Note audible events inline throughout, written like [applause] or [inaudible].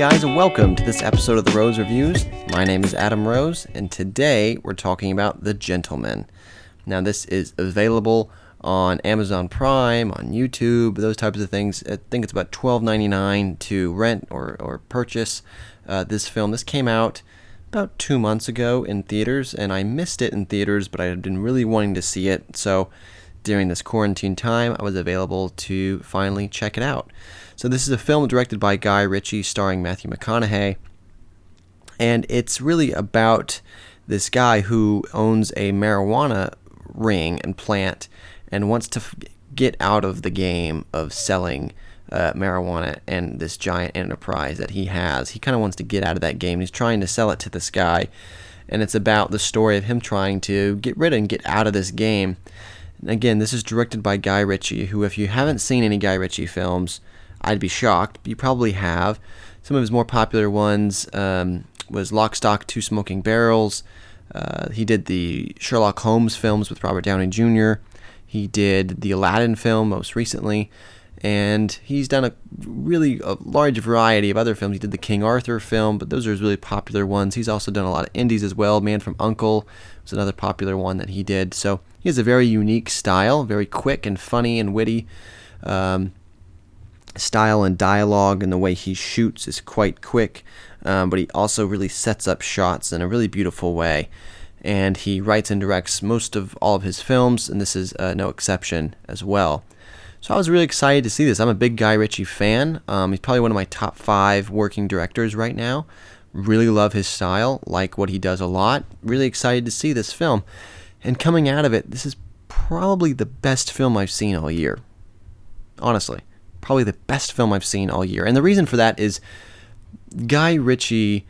guys, and welcome to this episode of the Rose Reviews. My name is Adam Rose, and today we're talking about The Gentlemen. Now, this is available on Amazon Prime, on YouTube, those types of things. I think it's about $12.99 to rent or, or purchase uh, this film. This came out about two months ago in theaters, and I missed it in theaters, but I had been really wanting to see it. So during this quarantine time, I was available to finally check it out. So this is a film directed by Guy Ritchie, starring Matthew McConaughey, and it's really about this guy who owns a marijuana ring and plant and wants to f- get out of the game of selling uh, marijuana and this giant enterprise that he has. He kind of wants to get out of that game. He's trying to sell it to this guy, and it's about the story of him trying to get rid of and get out of this game. Again, this is directed by Guy Ritchie, who, if you haven't seen any Guy Ritchie films, I'd be shocked. You probably have. Some of his more popular ones um, was Lock, Stock, Two Smoking Barrels. Uh, he did the Sherlock Holmes films with Robert Downey Jr. He did the Aladdin film most recently and he's done a really a large variety of other films. He did the King Arthur film, but those are his really popular ones. He's also done a lot of indies as well. Man from Uncle was another popular one that he did. So he has a very unique style, very quick and funny and witty um, style and dialogue, and the way he shoots is quite quick. Um, but he also really sets up shots in a really beautiful way. And he writes and directs most of all of his films, and this is uh, no exception as well. So I was really excited to see this. I'm a big Guy Ritchie fan. Um, he's probably one of my top five working directors right now. Really love his style, like what he does a lot. Really excited to see this film. And coming out of it, this is probably the best film I've seen all year. Honestly, probably the best film I've seen all year. And the reason for that is Guy Ritchie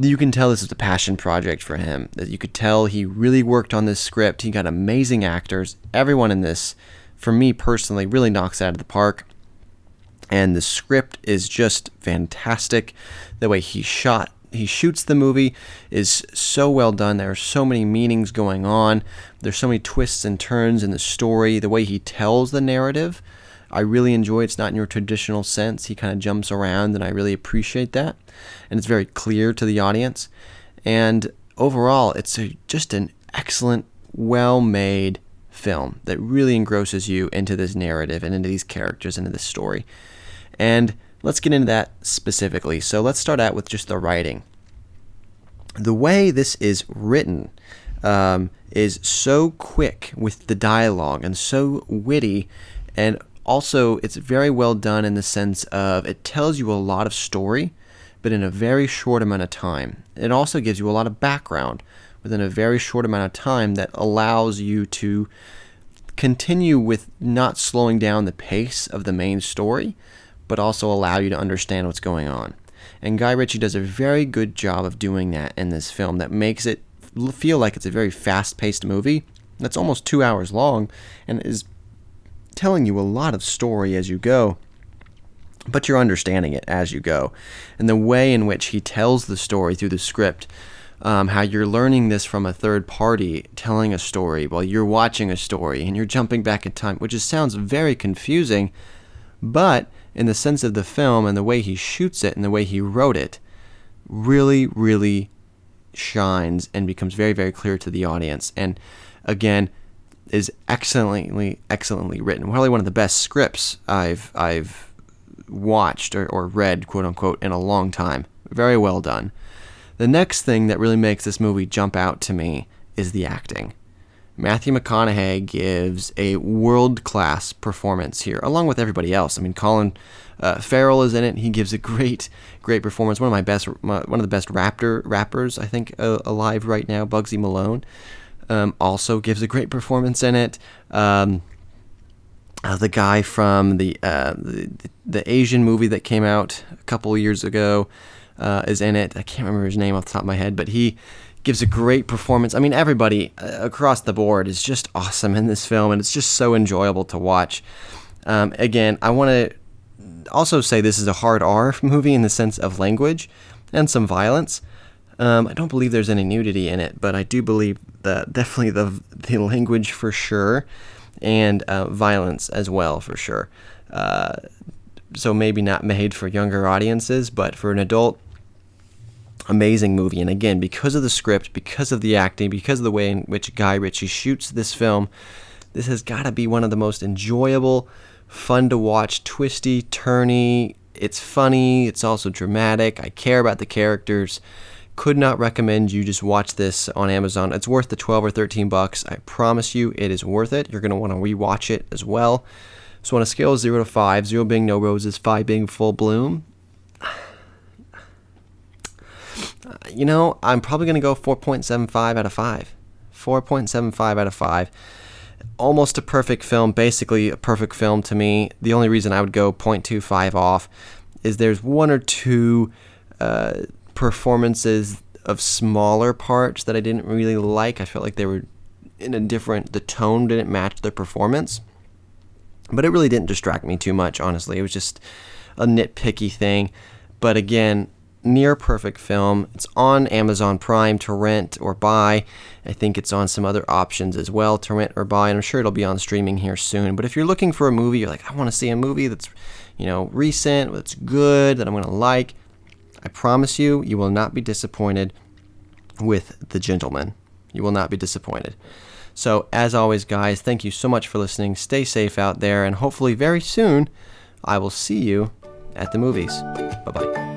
you can tell this is a passion project for him. That you could tell he really worked on this script. He got amazing actors. Everyone in this for me personally, really knocks out of the park. And the script is just fantastic. The way he shot, he shoots the movie is so well done. There are so many meanings going on. There's so many twists and turns in the story. The way he tells the narrative, I really enjoy. It. It's not in your traditional sense. He kind of jumps around, and I really appreciate that. And it's very clear to the audience. And overall, it's a, just an excellent, well-made film that really engrosses you into this narrative and into these characters, into this story. And let's get into that specifically. So let's start out with just the writing. The way this is written um, is so quick with the dialogue and so witty, and also it's very well done in the sense of it tells you a lot of story, but in a very short amount of time. It also gives you a lot of background within a very short amount of time that allows you to continue with not slowing down the pace of the main story, but also allow you to understand what's going on. And Guy Ritchie does a very good job of doing that in this film that makes it feel like it's a very fast paced movie that's almost two hours long and is telling you a lot of story as you go but you're understanding it as you go. And the way in which he tells the story through the script um, how you're learning this from a third party telling a story while you're watching a story and you're jumping back in time, which just sounds very confusing. But in the sense of the film and the way he shoots it and the way he wrote it, really, really shines and becomes very, very clear to the audience. And again, is excellently, excellently written. Probably one of the best scripts I've I've watched or, or read, quote unquote, in a long time. Very well done. The next thing that really makes this movie jump out to me is the acting. Matthew McConaughey gives a world class performance here, along with everybody else. I mean, Colin uh, Farrell is in it. He gives a great, great performance. One of my best, my, one of the best raptor rappers I think uh, alive right now. Bugzy Malone um, also gives a great performance in it. Um, uh, the guy from the, uh, the the Asian movie that came out a couple years ago, uh, is in it. I can't remember his name off the top of my head, but he gives a great performance. I mean, everybody uh, across the board is just awesome in this film, and it's just so enjoyable to watch. Um, again, I want to also say this is a hard R [laughs] movie in the sense of language and some violence. Um, I don't believe there's any nudity in it, but I do believe that definitely the the language for sure, and uh, violence as well for sure. Uh, so maybe not made for younger audiences, but for an adult, amazing movie. And again, because of the script, because of the acting, because of the way in which Guy Ritchie shoots this film, this has got to be one of the most enjoyable, fun to watch, twisty, turny. It's funny, it's also dramatic. I care about the characters. Could not recommend you just watch this on Amazon. It's worth the 12 or 13 bucks. I promise you it is worth it. You're going to want to rewatch it as well. So on a scale of 0 to 5, 0 being no roses, 5 being full bloom, you know, I'm probably going to go 4.75 out of 5. 4.75 out of 5. Almost a perfect film, basically a perfect film to me. The only reason I would go 0.25 off is there's one or two uh, performances of smaller parts that I didn't really like. I felt like they were in a different, the tone didn't match the performance. But it really didn't distract me too much, honestly. It was just a nitpicky thing. But again, near perfect film. It's on Amazon Prime to rent or buy. I think it's on some other options as well to rent or buy, and I'm sure it'll be on streaming here soon. But if you're looking for a movie, you're like, I want to see a movie that's, you know, recent, that's good, that I'm going to like, I promise you, you will not be disappointed with The Gentlemen. You will not be disappointed. So, as always, guys, thank you so much for listening. Stay safe out there, and hopefully, very soon, I will see you at the movies. Bye bye.